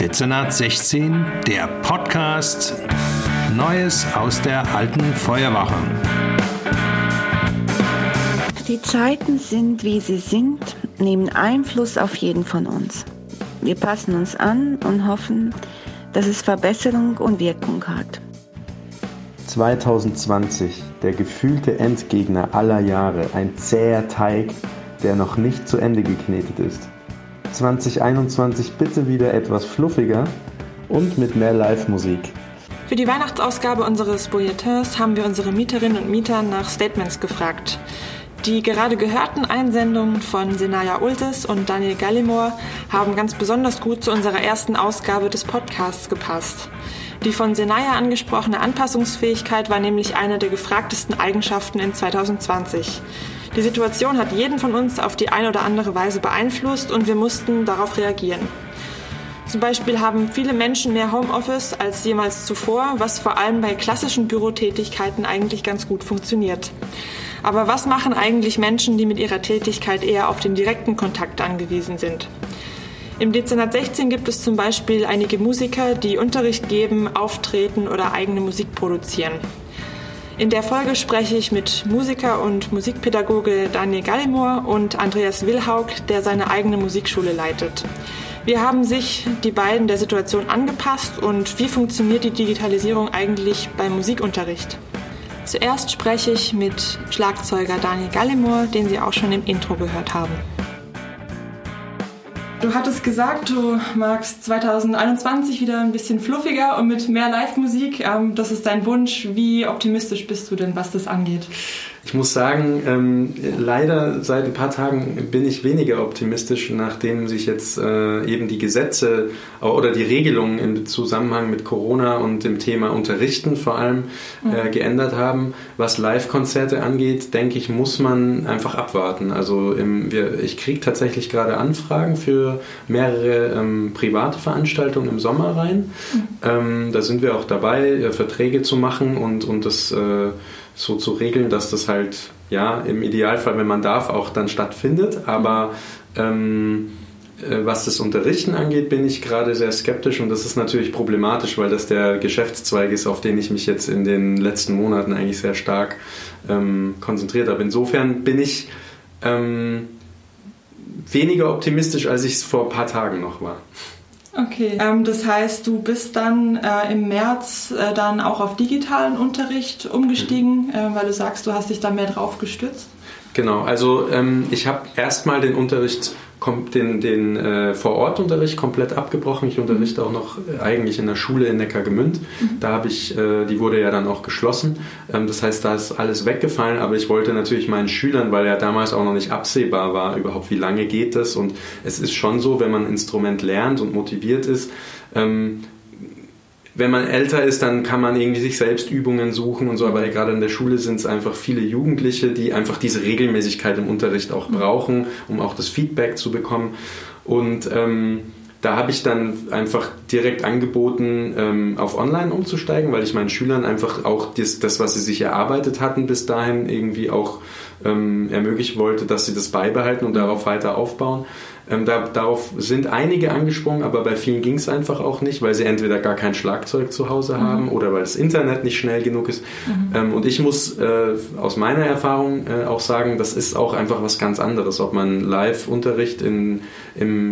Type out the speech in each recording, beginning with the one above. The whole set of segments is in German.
Dezernat 16, der Podcast Neues aus der alten Feuerwache. Die Zeiten sind, wie sie sind, nehmen Einfluss auf jeden von uns. Wir passen uns an und hoffen, dass es Verbesserung und Wirkung hat. 2020, der gefühlte Endgegner aller Jahre, ein zäher Teig, der noch nicht zu Ende geknetet ist. 2021 bitte wieder etwas fluffiger und mit mehr Live-Musik. Für die Weihnachtsausgabe unseres Bulletins haben wir unsere Mieterinnen und Mieter nach Statements gefragt. Die gerade gehörten Einsendungen von Senaya Ultes und Daniel Gallimore haben ganz besonders gut zu unserer ersten Ausgabe des Podcasts gepasst. Die von Senaya angesprochene Anpassungsfähigkeit war nämlich eine der gefragtesten Eigenschaften in 2020. Die Situation hat jeden von uns auf die eine oder andere Weise beeinflusst und wir mussten darauf reagieren. Zum Beispiel haben viele Menschen mehr Homeoffice als jemals zuvor, was vor allem bei klassischen Bürotätigkeiten eigentlich ganz gut funktioniert. Aber was machen eigentlich Menschen, die mit ihrer Tätigkeit eher auf den direkten Kontakt angewiesen sind? Im Dezernat 16 gibt es zum Beispiel einige Musiker, die Unterricht geben, auftreten oder eigene Musik produzieren. In der Folge spreche ich mit Musiker und Musikpädagoge Daniel Gallimore und Andreas Wilhaug, der seine eigene Musikschule leitet. Wir haben sich die beiden der Situation angepasst und wie funktioniert die Digitalisierung eigentlich beim Musikunterricht? Zuerst spreche ich mit Schlagzeuger Daniel Gallimore, den Sie auch schon im Intro gehört haben. Du hattest gesagt, du magst 2021 wieder ein bisschen fluffiger und mit mehr Live-Musik. Ähm, das ist dein Wunsch. Wie optimistisch bist du denn, was das angeht? Ich muss sagen, ähm, leider seit ein paar Tagen bin ich weniger optimistisch, nachdem sich jetzt äh, eben die Gesetze oder die Regelungen im Zusammenhang mit Corona und dem Thema Unterrichten vor allem äh, mhm. geändert haben. Was Live-Konzerte angeht, denke ich, muss man einfach abwarten. Also im, wir, ich kriege tatsächlich gerade Anfragen für mehrere ähm, private Veranstaltungen im Sommer rein. Mhm. Ähm, da sind wir auch dabei, äh, Verträge zu machen und, und das äh, so zu regeln, dass das halt, ja, im Idealfall, wenn man darf, auch dann stattfindet. Aber ähm, äh, was das Unterrichten angeht, bin ich gerade sehr skeptisch und das ist natürlich problematisch, weil das der Geschäftszweig ist, auf den ich mich jetzt in den letzten Monaten eigentlich sehr stark ähm, konzentriert habe. Insofern bin ich ähm, weniger optimistisch, als ich es vor ein paar Tagen noch war. Okay, ähm, das heißt, du bist dann äh, im März äh, dann auch auf digitalen Unterricht umgestiegen, mhm. äh, weil du sagst, du hast dich da mehr drauf gestützt? Genau, also ähm, ich habe erstmal den Unterricht den, den äh, Vorortunterricht komplett abgebrochen. Ich unterrichte auch noch äh, eigentlich in der Schule in Neckargemünd. Mhm. Da habe ich, äh, die wurde ja dann auch geschlossen. Ähm, das heißt, da ist alles weggefallen. Aber ich wollte natürlich meinen Schülern, weil ja damals auch noch nicht absehbar war, überhaupt wie lange geht das. Und es ist schon so, wenn man ein Instrument lernt und motiviert ist, ähm, wenn man älter ist, dann kann man irgendwie sich selbst Übungen suchen und so, aber gerade in der Schule sind es einfach viele Jugendliche, die einfach diese Regelmäßigkeit im Unterricht auch brauchen, um auch das Feedback zu bekommen. Und ähm, da habe ich dann einfach direkt angeboten, ähm, auf Online umzusteigen, weil ich meinen Schülern einfach auch das, das was sie sich erarbeitet hatten, bis dahin irgendwie auch ähm, ermöglichen wollte, dass sie das beibehalten und darauf weiter aufbauen. Ähm, da, darauf sind einige angesprungen, aber bei vielen ging es einfach auch nicht, weil sie entweder gar kein Schlagzeug zu Hause mhm. haben oder weil das Internet nicht schnell genug ist. Mhm. Ähm, und ich muss äh, aus meiner Erfahrung äh, auch sagen, das ist auch einfach was ganz anderes, ob man Live-Unterricht im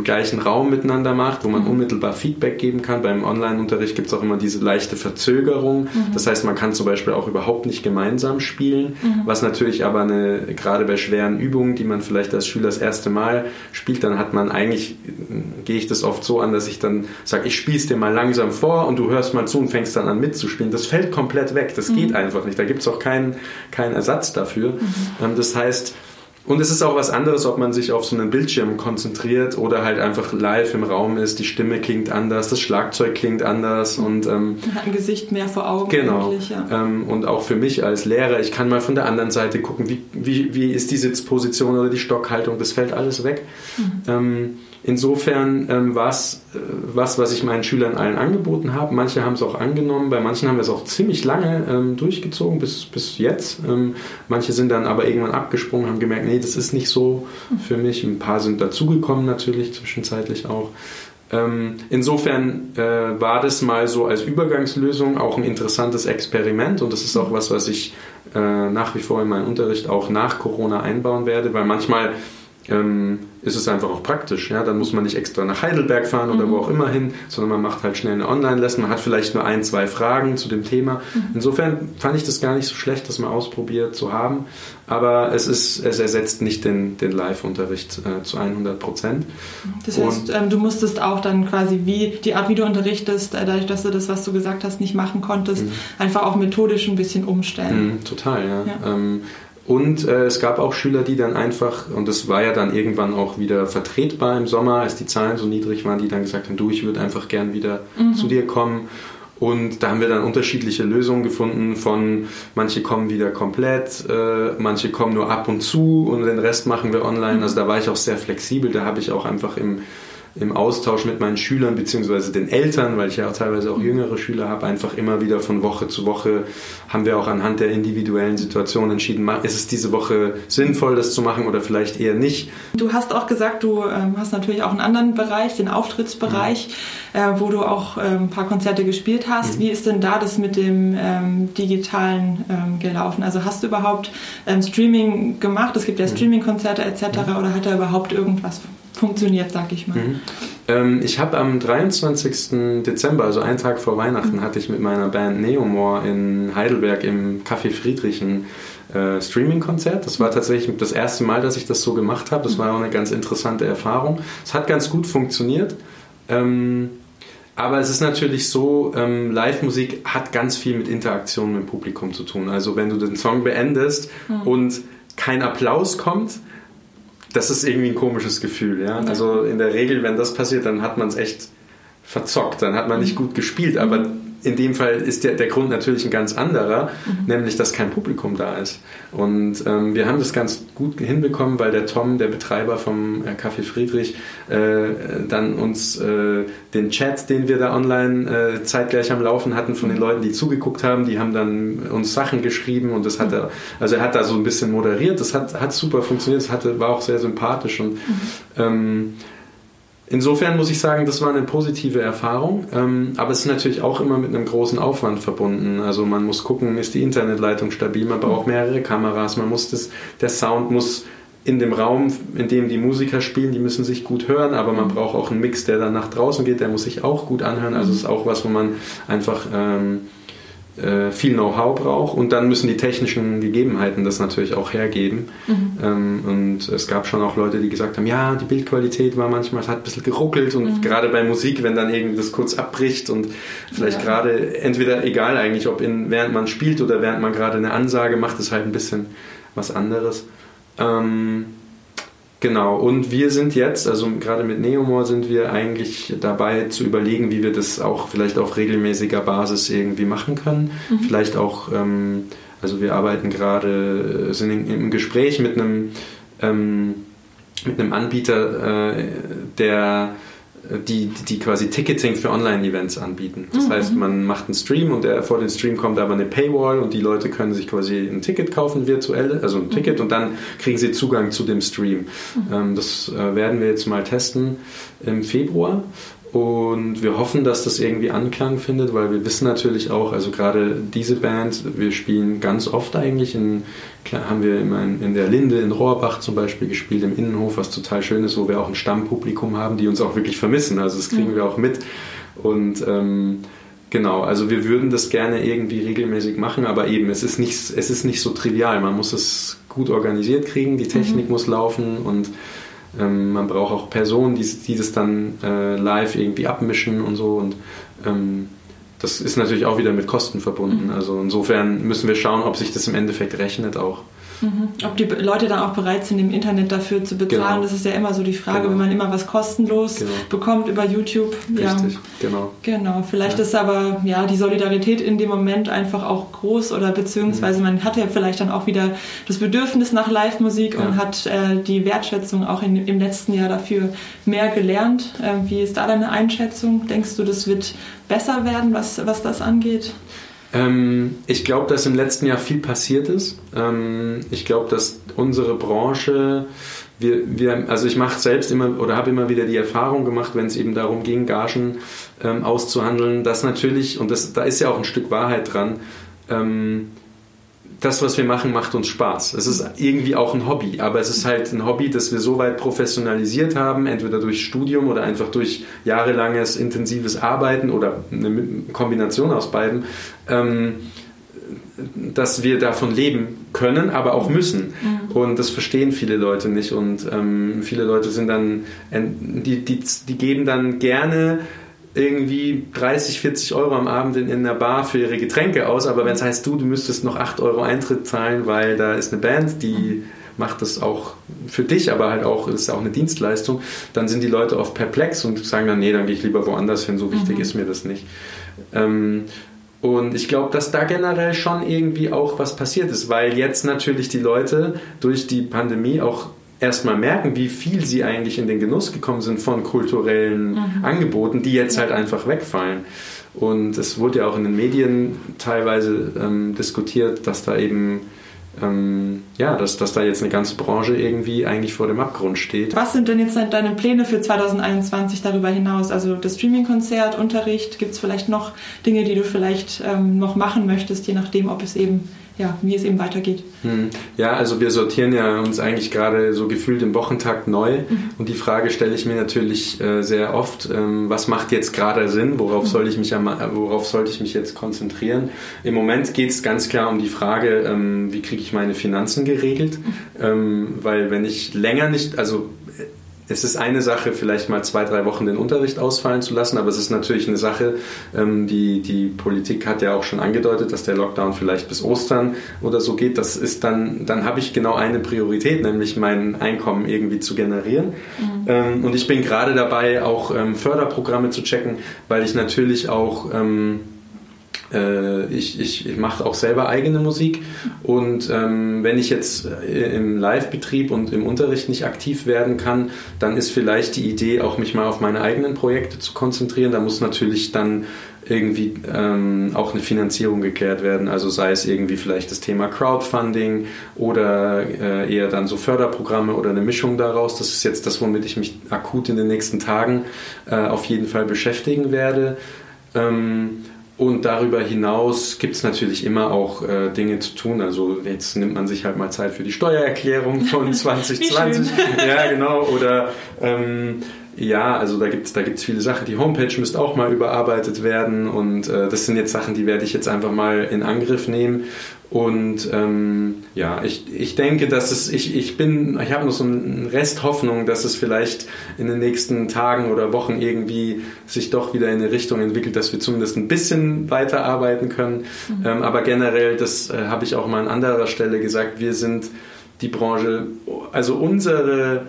gleichen Raum miteinander macht, wo man mhm. unmittelbar Feedback geben kann. Beim Online-Unterricht gibt es auch immer diese leichte Verzögerung. Mhm. Das heißt, man kann zum Beispiel auch überhaupt nicht gemeinsam spielen, mhm. was natürlich aber eine, gerade bei schweren Übungen, die man vielleicht als Schüler das erste Mal spielt, dann hat man eigentlich, gehe ich das oft so an, dass ich dann sage, ich spiele es dir mal langsam vor und du hörst mal zu und fängst dann an mitzuspielen. Das fällt komplett weg, das mhm. geht einfach nicht. Da gibt es auch keinen kein Ersatz dafür. Mhm. Ähm, das heißt, und es ist auch was anderes, ob man sich auf so einen Bildschirm konzentriert oder halt einfach live im Raum ist. Die Stimme klingt anders, das Schlagzeug klingt anders und ähm, man hat ein Gesicht mehr vor Augen. Genau. Ja. Ähm, und auch für mich als Lehrer, ich kann mal von der anderen Seite gucken, wie, wie, wie ist die Sitzposition oder die Stockhaltung. Das fällt alles weg. Mhm. Ähm, Insofern ähm, war es äh, was, was ich meinen Schülern allen angeboten habe. Manche haben es auch angenommen, bei manchen haben wir es auch ziemlich lange ähm, durchgezogen, bis, bis jetzt. Ähm, manche sind dann aber irgendwann abgesprungen, haben gemerkt, nee, das ist nicht so für mich. Ein paar sind dazugekommen natürlich, zwischenzeitlich auch. Ähm, insofern äh, war das mal so als Übergangslösung auch ein interessantes Experiment und das ist auch was, was ich äh, nach wie vor in meinen Unterricht auch nach Corona einbauen werde, weil manchmal ähm, ist es einfach auch praktisch. Ja? Dann muss man nicht extra nach Heidelberg fahren oder mhm. wo auch immer hin, sondern man macht halt schnell eine Online-Lesson. Man hat vielleicht nur ein, zwei Fragen zu dem Thema. Mhm. Insofern fand ich das gar nicht so schlecht, das mal ausprobiert zu haben. Aber es, ist, es ersetzt nicht den, den Live-Unterricht äh, zu 100 Prozent. Das heißt, ähm, du musstest auch dann quasi wie die Art, wie du unterrichtest, äh, dadurch, dass du das, was du gesagt hast, nicht machen konntest, mhm. einfach auch methodisch ein bisschen umstellen. Mhm, total, ja. ja. Ähm, und äh, es gab auch Schüler, die dann einfach, und das war ja dann irgendwann auch wieder vertretbar im Sommer, als die Zahlen so niedrig waren, die dann gesagt haben, du, ich würde einfach gern wieder mhm. zu dir kommen. Und da haben wir dann unterschiedliche Lösungen gefunden von manche kommen wieder komplett, äh, manche kommen nur ab und zu und den Rest machen wir online. Also da war ich auch sehr flexibel, da habe ich auch einfach im im Austausch mit meinen Schülern bzw. den Eltern, weil ich ja auch teilweise auch jüngere Schüler habe, einfach immer wieder von Woche zu Woche haben wir auch anhand der individuellen Situation entschieden, ist es diese Woche sinnvoll, das zu machen oder vielleicht eher nicht. Du hast auch gesagt, du ähm, hast natürlich auch einen anderen Bereich, den Auftrittsbereich, mhm. äh, wo du auch ähm, ein paar Konzerte gespielt hast. Mhm. Wie ist denn da das mit dem ähm, Digitalen ähm, gelaufen? Also hast du überhaupt ähm, Streaming gemacht? Es gibt ja mhm. Streaming-Konzerte etc. Mhm. oder hat da überhaupt irgendwas funktioniert, sag ich mal. Mhm. Ähm, ich habe am 23. Dezember, also einen Tag vor Weihnachten, mhm. hatte ich mit meiner Band Neomore in Heidelberg im Café Friedrich ein äh, Streaming-Konzert. Das war tatsächlich das erste Mal, dass ich das so gemacht habe. Das war auch eine ganz interessante Erfahrung. Es hat ganz gut funktioniert. Ähm, aber es ist natürlich so, ähm, Live-Musik hat ganz viel mit Interaktion mit dem Publikum zu tun. Also wenn du den Song beendest mhm. und kein Applaus kommt, das ist irgendwie ein komisches Gefühl. Ja? Also in der Regel, wenn das passiert, dann hat man es echt verzockt, dann hat man nicht gut gespielt. Aber in dem Fall ist der, der Grund natürlich ein ganz anderer, mhm. nämlich dass kein Publikum da ist. Und ähm, wir haben das ganz gut hinbekommen, weil der Tom, der Betreiber vom äh, Café Friedrich, äh, dann uns äh, den Chat, den wir da online äh, zeitgleich am Laufen hatten von den mhm. Leuten, die zugeguckt haben, die haben dann uns Sachen geschrieben und das hat er, also er hat da so ein bisschen moderiert, das hat, hat super funktioniert, das hatte, war auch sehr sympathisch und mhm. ähm, Insofern muss ich sagen, das war eine positive Erfahrung, ähm, aber es ist natürlich auch immer mit einem großen Aufwand verbunden. Also man muss gucken, ist die Internetleitung stabil, man braucht mehrere Kameras, man muss das, der Sound muss in dem Raum, in dem die Musiker spielen, die müssen sich gut hören, aber man braucht auch einen Mix, der dann nach draußen geht, der muss sich auch gut anhören. Also es ist auch was, wo man einfach ähm, äh, viel Know-how braucht und dann müssen die technischen Gegebenheiten das natürlich auch hergeben. Mhm. Ähm, und es gab schon auch Leute, die gesagt haben, ja, die Bildqualität war manchmal, es hat ein bisschen geruckelt und mhm. gerade bei Musik, wenn dann irgendwie das kurz abbricht und vielleicht ja. gerade entweder egal eigentlich, ob in, während man spielt oder während man gerade eine Ansage macht, ist halt ein bisschen was anderes. Ähm, Genau, und wir sind jetzt, also gerade mit Neomore sind wir eigentlich dabei zu überlegen, wie wir das auch vielleicht auf regelmäßiger Basis irgendwie machen können. Mhm. Vielleicht auch, ähm, also wir arbeiten gerade, sind in, im Gespräch mit einem, ähm, mit einem Anbieter, äh, der die, die quasi Ticketing für Online-Events anbieten. Das mhm. heißt, man macht einen Stream und der, vor dem Stream kommt aber eine Paywall und die Leute können sich quasi ein Ticket kaufen, virtuell, also ein Ticket mhm. und dann kriegen sie Zugang zu dem Stream. Mhm. Ähm, das äh, werden wir jetzt mal testen im Februar und wir hoffen, dass das irgendwie Anklang findet, weil wir wissen natürlich auch, also gerade diese Band, wir spielen ganz oft eigentlich in, haben wir immer in, der Linde in Rohrbach zum Beispiel gespielt, im Innenhof, was total schön ist, wo wir auch ein Stammpublikum haben, die uns auch wirklich vermissen. Also das kriegen mhm. wir auch mit. Und ähm, genau, also wir würden das gerne irgendwie regelmäßig machen, aber eben, es ist nicht, es ist nicht so trivial. Man muss es gut organisiert kriegen, die Technik mhm. muss laufen und ähm, man braucht auch Personen, die, die das dann äh, live irgendwie abmischen und so. Und ähm, das ist natürlich auch wieder mit Kosten verbunden. Mhm. Also insofern müssen wir schauen, ob sich das im Endeffekt rechnet auch. Mhm. Ob die Leute dann auch bereit sind, im Internet dafür zu bezahlen, genau. das ist ja immer so die Frage, genau. wenn man immer was kostenlos genau. bekommt über YouTube. Richtig, ja. genau. Genau, vielleicht ja. ist aber ja die Solidarität in dem Moment einfach auch groß oder beziehungsweise mhm. man hat ja vielleicht dann auch wieder das Bedürfnis nach Live-Musik ja. und hat äh, die Wertschätzung auch in, im letzten Jahr dafür mehr gelernt. Äh, wie ist da deine Einschätzung? Denkst du, das wird besser werden, was, was das angeht? Ähm, ich glaube, dass im letzten Jahr viel passiert ist. Ähm, ich glaube, dass unsere Branche wir, wir, also ich mache selbst immer oder habe immer wieder die Erfahrung gemacht, wenn es eben darum ging, Gagen ähm, auszuhandeln, dass natürlich, und das, da ist ja auch ein Stück Wahrheit dran, ähm, das, was wir machen, macht uns Spaß. Es ist irgendwie auch ein Hobby, aber es ist halt ein Hobby, das wir so weit professionalisiert haben, entweder durch Studium oder einfach durch jahrelanges intensives Arbeiten oder eine Kombination aus beiden, ähm, dass wir davon leben können, aber auch müssen. Mhm. Und das verstehen viele Leute nicht. Und ähm, viele Leute sind dann, die, die, die geben dann gerne irgendwie 30, 40 Euro am Abend in, in einer Bar für ihre Getränke aus, aber wenn es heißt, du, du müsstest noch 8 Euro Eintritt zahlen, weil da ist eine Band, die macht das auch für dich, aber halt auch, ist auch eine Dienstleistung, dann sind die Leute oft perplex und sagen dann, nee, dann gehe ich lieber woanders hin, so wichtig mhm. ist mir das nicht. Ähm, und ich glaube, dass da generell schon irgendwie auch was passiert ist, weil jetzt natürlich die Leute durch die Pandemie auch erstmal merken, wie viel sie eigentlich in den Genuss gekommen sind von kulturellen mhm. Angeboten, die jetzt halt einfach wegfallen. Und es wurde ja auch in den Medien teilweise ähm, diskutiert, dass da eben ähm, ja, dass, dass da jetzt eine ganze Branche irgendwie eigentlich vor dem Abgrund steht. Was sind denn jetzt deine Pläne für 2021 darüber hinaus? Also das Streaming-Konzert, Unterricht, gibt es vielleicht noch Dinge, die du vielleicht ähm, noch machen möchtest, je nachdem, ob es eben ja, wie es eben weitergeht. Hm. Ja, also wir sortieren ja uns eigentlich gerade so gefühlt im Wochentakt neu mhm. und die Frage stelle ich mir natürlich äh, sehr oft, ähm, was macht jetzt gerade Sinn, worauf, mhm. soll ich mich am, worauf sollte ich mich jetzt konzentrieren? Im Moment geht es ganz klar um die Frage, ähm, wie kriege ich meine Finanzen geregelt, mhm. ähm, weil wenn ich länger nicht, also es ist eine Sache, vielleicht mal zwei, drei Wochen den Unterricht ausfallen zu lassen, aber es ist natürlich eine Sache, ähm, die, die Politik hat ja auch schon angedeutet, dass der Lockdown vielleicht bis Ostern oder so geht. Das ist dann, dann habe ich genau eine Priorität, nämlich mein Einkommen irgendwie zu generieren. Mhm. Ähm, und ich bin gerade dabei, auch ähm, Förderprogramme zu checken, weil ich natürlich auch ähm, äh, ich, ich, ich mache auch selber eigene Musik und ähm, wenn ich jetzt äh, im Live-Betrieb und im Unterricht nicht aktiv werden kann, dann ist vielleicht die Idee, auch mich mal auf meine eigenen Projekte zu konzentrieren. Da muss natürlich dann irgendwie ähm, auch eine Finanzierung geklärt werden. Also sei es irgendwie vielleicht das Thema Crowdfunding oder äh, eher dann so Förderprogramme oder eine Mischung daraus. Das ist jetzt das, womit ich mich akut in den nächsten Tagen äh, auf jeden Fall beschäftigen werde. Ähm, und darüber hinaus gibt es natürlich immer auch äh, Dinge zu tun. Also jetzt nimmt man sich halt mal Zeit für die Steuererklärung von 2020. ja, genau. Oder ähm, ja, also da gibt es da gibt's viele Sachen. Die Homepage müsste auch mal überarbeitet werden und äh, das sind jetzt Sachen, die werde ich jetzt einfach mal in Angriff nehmen. Und ähm, ja, ich, ich denke, dass es, ich, ich bin, ich habe noch so einen Rest Hoffnung, dass es vielleicht in den nächsten Tagen oder Wochen irgendwie sich doch wieder in eine Richtung entwickelt, dass wir zumindest ein bisschen weiterarbeiten können. Mhm. Ähm, aber generell, das äh, habe ich auch mal an anderer Stelle gesagt, wir sind die Branche, also unsere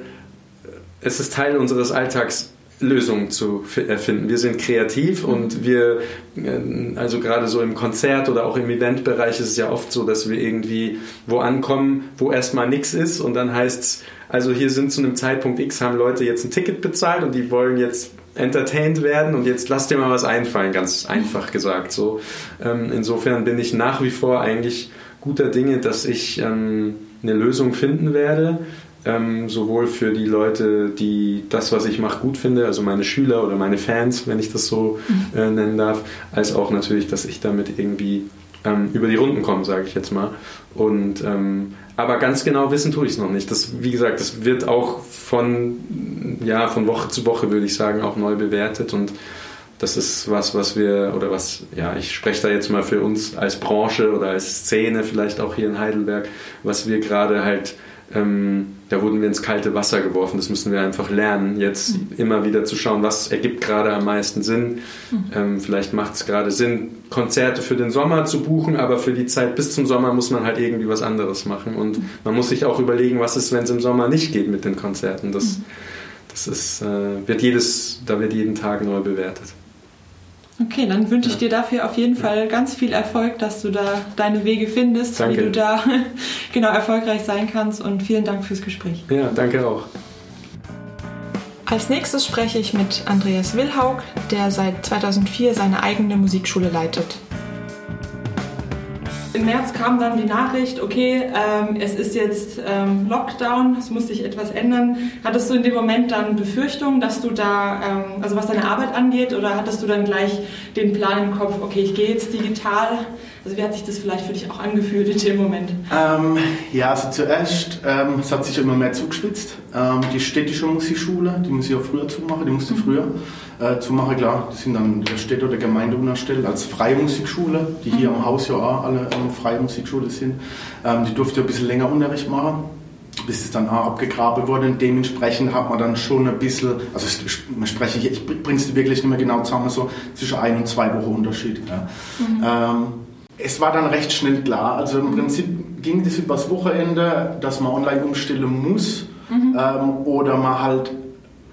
es ist Teil unseres Alltags, Lösungen zu erfinden. Wir sind kreativ und wir, äh, also gerade so im Konzert oder auch im Eventbereich ist es ja oft so, dass wir irgendwie wo ankommen, wo erstmal nichts ist und dann heißt es, also hier sind zu einem Zeitpunkt X, haben Leute jetzt ein Ticket bezahlt und die wollen jetzt entertained werden und jetzt lass dir mal was einfallen, ganz einfach gesagt. So, ähm, insofern bin ich nach wie vor eigentlich guter Dinge, dass ich ähm, eine Lösung finden werde ähm, sowohl für die Leute, die das, was ich mache, gut finde, also meine Schüler oder meine Fans, wenn ich das so mhm. äh, nennen darf, als auch natürlich, dass ich damit irgendwie ähm, über die Runden komme, sage ich jetzt mal. Und ähm, aber ganz genau wissen tue ich es noch nicht. Das, wie gesagt, das wird auch von, ja, von Woche zu Woche, würde ich sagen, auch neu bewertet und das ist was, was wir, oder was, ja, ich spreche da jetzt mal für uns als Branche oder als Szene vielleicht auch hier in Heidelberg, was wir gerade halt ähm, da wurden wir ins kalte Wasser geworfen. Das müssen wir einfach lernen, jetzt mhm. immer wieder zu schauen, was ergibt gerade am meisten Sinn. Mhm. Ähm, vielleicht macht es gerade Sinn, Konzerte für den Sommer zu buchen, aber für die Zeit bis zum Sommer muss man halt irgendwie was anderes machen. Und mhm. man muss sich auch überlegen, was ist, wenn es im Sommer nicht geht mit den Konzerten. Das, mhm. das ist, äh, wird jedes, da wird jeden Tag neu bewertet. Okay, dann wünsche ich ja. dir dafür auf jeden Fall ganz viel Erfolg, dass du da deine Wege findest, danke. wie du da genau erfolgreich sein kannst und vielen Dank fürs Gespräch. Ja, danke auch. Als nächstes spreche ich mit Andreas Wilhaug, der seit 2004 seine eigene Musikschule leitet. Im März kam dann die Nachricht, okay, ähm, es ist jetzt ähm, Lockdown, es muss sich etwas ändern. Hattest du in dem Moment dann Befürchtungen, dass du da, ähm, also was deine Arbeit angeht, oder hattest du dann gleich den Plan im Kopf, okay, ich gehe jetzt digital? Also wie hat sich das vielleicht für dich auch angefühlt in dem Moment? Ähm, ja, also zuerst, ähm, es hat sich immer mehr zugespitzt. Ähm, die städtische Musikschule, die muss ich auch früher zumachen, die musste früher äh, zumachen, klar, die sind dann der Städte oder Gemeinde unterstellt, als freie Musikschule, die hier am Haus ja auch alle ähm, freie Musikschule sind. Ähm, die durfte ein bisschen länger Unterricht machen bis es dann auch abgegraben wurde. Und dementsprechend hat man dann schon ein bisschen, also ich spreche, ich bringe es wirklich nicht mehr genau zusammen, so zwischen ein und zwei Wochen Unterschied. Ja. Mhm. Ähm, es war dann recht schnell klar. Also im Prinzip ging das übers Wochenende, dass man online umstellen muss mhm. ähm, oder man halt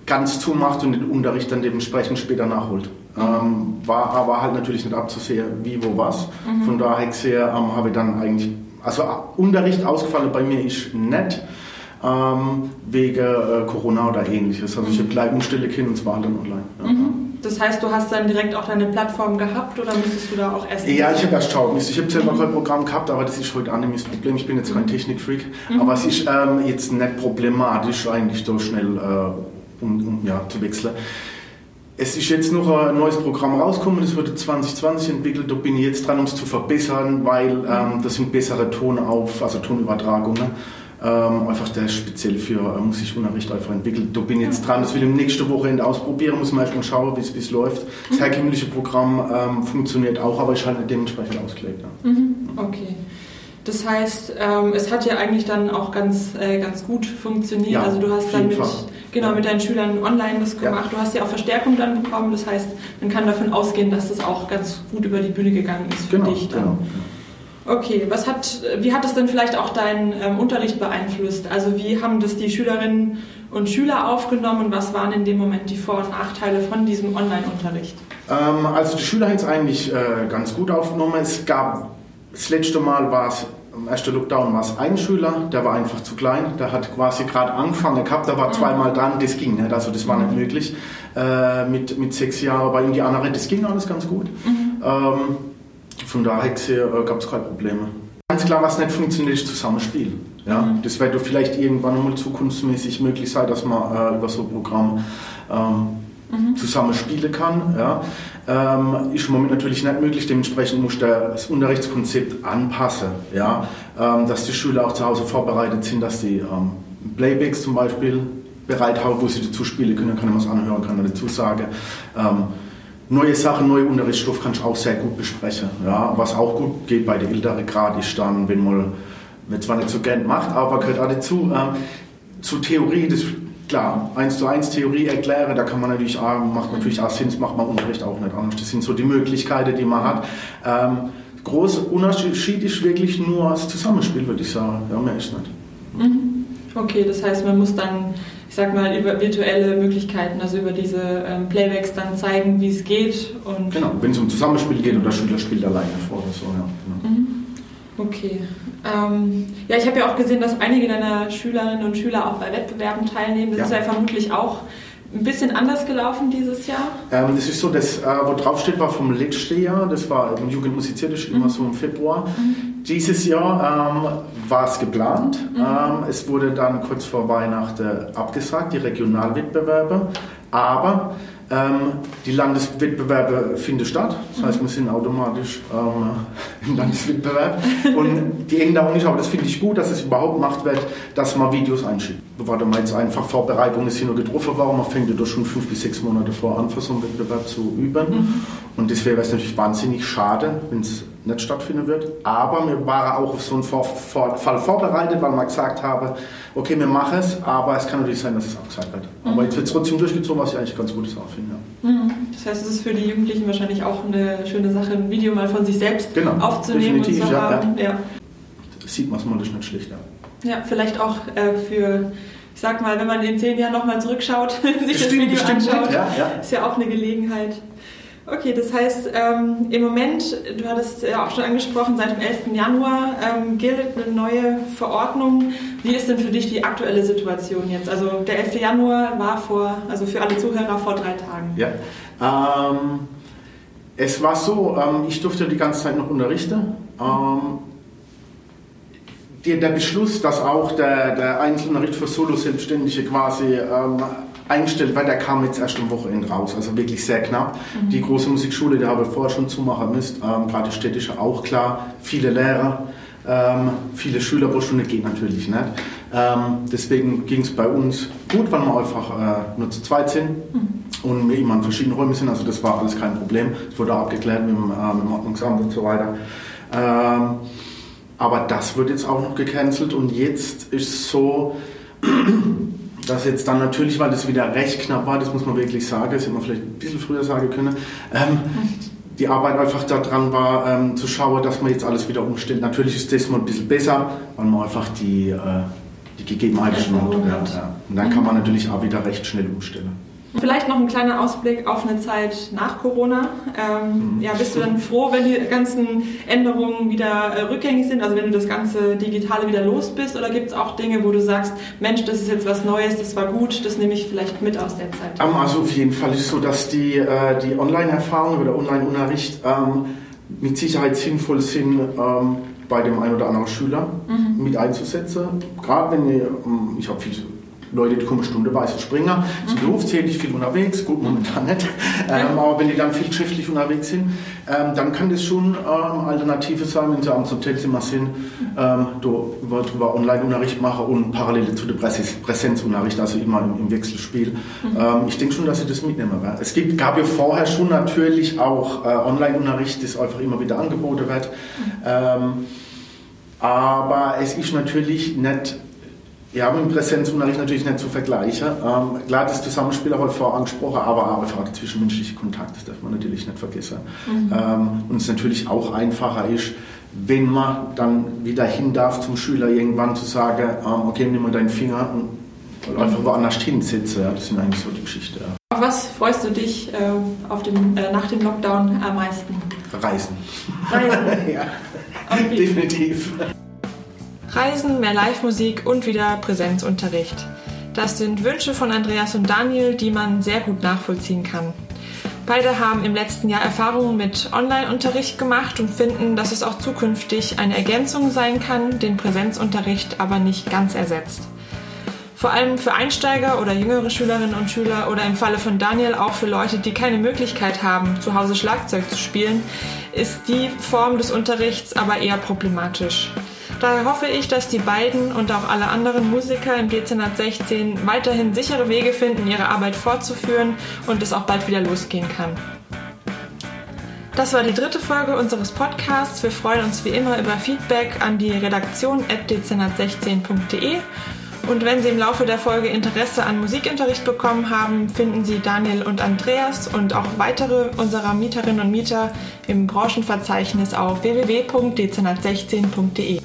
ganz zumacht und den Unterricht dann dementsprechend später nachholt. Ähm, war aber halt natürlich nicht abzusehen, wie, wo, was. Mhm. Von daher gesehen ähm, habe ich dann eigentlich, also Unterricht ausgefallen bei mir ist nett ähm, wegen äh, Corona oder ähnliches. Also ich habe gleich umstelle Kind und zwar dann online. Ja. Mhm. Das heißt, du hast dann direkt auch deine Plattform gehabt oder müsstest du da auch erst? Ja, ich habe erst schauen müssen. Ich habe selber mhm. kein Programm gehabt, aber das ist heute auch nicht das Problem. Ich bin jetzt kein Technikfreak, mhm. aber es ist ähm, jetzt nicht problematisch, eigentlich so schnell äh, um, um ja, zu wechseln. Es ist jetzt noch ein neues Programm rausgekommen, das wurde 2020 entwickelt. Da bin ich jetzt dran, um es zu verbessern, weil ähm, das sind bessere Tonauf, also Tonübertragungen ähm, einfach der speziell für äh, Musikunterricht einfach entwickelt. Da bin ich jetzt dran, das will ich nächste Wochenende ausprobieren, muss man erstmal schauen, wie es läuft. Das herkömmliche Programm ähm, funktioniert auch, aber ist halt dementsprechend ausgelegt. Ja. Mhm. Okay. Das heißt, ähm, es hat ja eigentlich dann auch ganz, äh, ganz gut funktioniert. Ja, also du hast dann mit, genau, mit deinen Schülern online das gemacht. Ja. Du hast ja auch Verstärkung dann bekommen. Das heißt, man kann davon ausgehen, dass das auch ganz gut über die Bühne gegangen ist für genau, dich. Dann. Genau. Okay, was hat, wie hat das denn vielleicht auch deinen ähm, Unterricht beeinflusst? Also wie haben das die Schülerinnen und Schüler aufgenommen und was waren in dem Moment die Vor- und Nachteile von diesem Online-Unterricht? Ähm, also die Schüler haben es eigentlich äh, ganz gut aufgenommen. Es gab, das letzte Mal war es, im ersten Lockdown war es ein Schüler, der war einfach zu klein, der hat quasi gerade angefangen gehabt, der war mhm. zweimal dran, das ging nicht, also das war nicht möglich äh, mit, mit sechs Jahren, bei ihm die anderen, das ging alles ganz gut. Mhm. Ähm, von daher äh, gab es keine Probleme. Ganz klar, was nicht funktioniert, ist Zusammenspiel. Ja? Mhm. Das wird vielleicht irgendwann mal zukunftsmäßig möglich sein, dass man äh, über so ein Programm ähm, mhm. zusammen spielen kann. Ja? Ähm, ist im Moment natürlich nicht möglich, dementsprechend muss der, das Unterrichtskonzept anpassen. Ja? Ähm, dass die Schüler auch zu Hause vorbereitet sind, dass sie ähm, Playbacks zum Beispiel bereit haben, wo sie dazu spielen können, kann man es anhören, kann man dazu sagen. Neue Sachen, neue Unterrichtsstoff kannst du auch sehr gut besprechen. Ja, was auch gut geht bei den älteren Grad ist dann, wenn man, wenn zwar nicht so gern macht, aber gehört auch dazu, ähm, zu Theorie, das klar, eins zu eins Theorie erklären, da kann man natürlich auch, macht natürlich auch Sinn, macht man Unterricht auch nicht anders. Das sind so die Möglichkeiten, die man hat. Ähm, großer Unterschied ist wirklich nur das Zusammenspiel, würde ich sagen. Ja, mehr ist nicht. Mhm. Okay, das heißt, man muss dann ich sag mal, über virtuelle Möglichkeiten, also über diese ähm, Playbacks dann zeigen, wie es geht. Und genau, wenn es um Zusammenspiel geht oder Schüler spielt alleine vor oder so, ja. Genau. Mhm. Okay. Ähm, ja, ich habe ja auch gesehen, dass einige deiner Schülerinnen und Schüler auch bei Wettbewerben teilnehmen. Das ja. ist ja vermutlich auch ein bisschen anders gelaufen dieses Jahr? Ähm, das ist so, das, äh, wo drauf steht, war vom letzten Jahr. Das war im Jugend musiziert, das mhm. immer so im Februar. Mhm. Dieses Jahr ähm, war es geplant. Mhm. Ähm, es wurde dann kurz vor Weihnachten abgesagt, die Regionalwettbewerbe. Aber ähm, die Landeswettbewerbe finden statt, das heißt, wir sind automatisch ähm, im Landeswettbewerb. Und die Änderung ist aber, das finde ich gut, dass es überhaupt gemacht wird, dass man Videos einschickt. Warte mal jetzt einfach Vorbereitungen sind nur getroffen worden, man fängt ja schon fünf bis sechs Monate vor an, für so einen Wettbewerb zu üben. Mhm. Und das wäre natürlich wahnsinnig schade, wenn es nicht stattfinden wird. Aber wir waren auch auf so einen Fall vorbereitet, weil wir gesagt haben, okay, wir machen es, aber es kann natürlich sein, dass es abgesagt wird. Mhm. Aber jetzt wird es trotzdem durchgezogen, was ich eigentlich ganz gutes auch finde. Ja. Mhm. Das heißt, es ist für die Jugendlichen wahrscheinlich auch eine schöne Sache, ein Video mal von sich selbst genau, aufzunehmen und zu haben. Ja, ja. Sieht man es mal, das ist nicht schlecht. Ja, vielleicht auch äh, für ich sag mal, wenn man in zehn Jahren nochmal zurückschaut, sich das Video anschaut, ja, ja. ist ja auch eine Gelegenheit. Okay, das heißt, ähm, im Moment, du hattest ja auch schon angesprochen, seit dem 11. Januar ähm, gilt eine neue Verordnung. Wie ist denn für dich die aktuelle Situation jetzt? Also der 11. Januar war vor, also für alle Zuhörer vor drei Tagen. Ja, ähm, es war so, ähm, ich durfte die ganze Zeit noch unterrichten. Ähm, der Beschluss, dass auch der, der Einzelunterricht für Solo-Selbstständige quasi ähm, eingestellt wird, der kam jetzt erst am Wochenende raus, also wirklich sehr knapp. Mhm. Die große Musikschule, die habe vorher schon zumachen müsst, ähm, gerade städtische auch klar, viele Lehrer, ähm, viele Schüler pro Stunde geht natürlich nicht. Ähm, deswegen ging es bei uns gut, weil wir einfach äh, nur zu zweit sind mhm. und wir immer in verschiedenen Räumen sind. Also das war alles kein Problem. Es wurde abgeklärt mit dem, äh, mit dem Ordnungsamt und so weiter. Ähm, aber das wird jetzt auch noch gecancelt und jetzt ist es so, dass jetzt dann natürlich, weil das wieder recht knapp war, das muss man wirklich sagen, das hätte man vielleicht ein bisschen früher sagen können, ähm, die Arbeit einfach daran war, ähm, zu schauen, dass man jetzt alles wieder umstellt. Natürlich ist das mal ein bisschen besser, weil man einfach die, äh, die Gegebenheiten schon hat. Ja, ja. Und dann kann man natürlich auch wieder recht schnell umstellen. Vielleicht noch ein kleiner Ausblick auf eine Zeit nach Corona. Ähm, mhm. ja, bist du dann froh, wenn die ganzen Änderungen wieder äh, rückgängig sind, also wenn du das ganze Digitale wieder los bist? Oder gibt es auch Dinge, wo du sagst, Mensch, das ist jetzt was Neues, das war gut, das nehme ich vielleicht mit aus der Zeit? Ähm, also auf jeden Fall ist es so, dass die, äh, die Online-Erfahrung oder Online-Unterricht ähm, mit Sicherheit sinnvoll sind ähm, bei dem einen oder anderen Schüler mhm. mit einzusetzen. Gerade wenn ich, ähm, ich habe viel Leute, die kommen stundenweise Springer, sind mhm. berufstätig, viel unterwegs, gut, momentan nicht, ähm, aber wenn die dann viel schriftlich unterwegs sind, ähm, dann kann das schon ähm, Alternative sein, wenn sie am Hotelzimmer sind, ähm, da wird über Online-Unterricht machen und parallel zu der Präsenzunterricht, also immer im, im Wechselspiel. Mhm. Ähm, ich denke schon, dass sie das mitnehmen werden. Es gibt, gab ja vorher schon natürlich auch äh, Online-Unterricht, das einfach immer wieder angeboten wird. Mhm. Ähm, aber es ist natürlich nicht ja, mit dem Präsenzunterricht natürlich nicht zu vergleichen. Ähm, klar, das Zusammenspiel habe ich vorher angesprochen, aber auch einfach der zwischenmenschliche Kontakt, das darf man natürlich nicht vergessen. Mhm. Ähm, und es natürlich auch einfacher ist, wenn man dann wieder hin darf zum Schüler irgendwann zu sagen, ähm, okay, nimm mal deinen Finger und einfach woanders hinsetzen. Ja, das sind eigentlich so die Geschichten. Ja. Auf was freust du dich äh, auf dem, äh, nach dem Lockdown am meisten? Reisen. Reisen? ja, okay. definitiv. Reisen, mehr Live-Musik und wieder Präsenzunterricht. Das sind Wünsche von Andreas und Daniel, die man sehr gut nachvollziehen kann. Beide haben im letzten Jahr Erfahrungen mit Online-Unterricht gemacht und finden, dass es auch zukünftig eine Ergänzung sein kann, den Präsenzunterricht aber nicht ganz ersetzt. Vor allem für Einsteiger oder jüngere Schülerinnen und Schüler oder im Falle von Daniel auch für Leute, die keine Möglichkeit haben, zu Hause Schlagzeug zu spielen, ist die Form des Unterrichts aber eher problematisch. Daher hoffe ich, dass die beiden und auch alle anderen Musiker im Dezernat weiterhin sichere Wege finden, ihre Arbeit fortzuführen und es auch bald wieder losgehen kann. Das war die dritte Folge unseres Podcasts. Wir freuen uns wie immer über Feedback an die Redaktion dezernat16.de. Und wenn Sie im Laufe der Folge Interesse an Musikunterricht bekommen haben, finden Sie Daniel und Andreas und auch weitere unserer Mieterinnen und Mieter im Branchenverzeichnis auf www.dezernat16.de.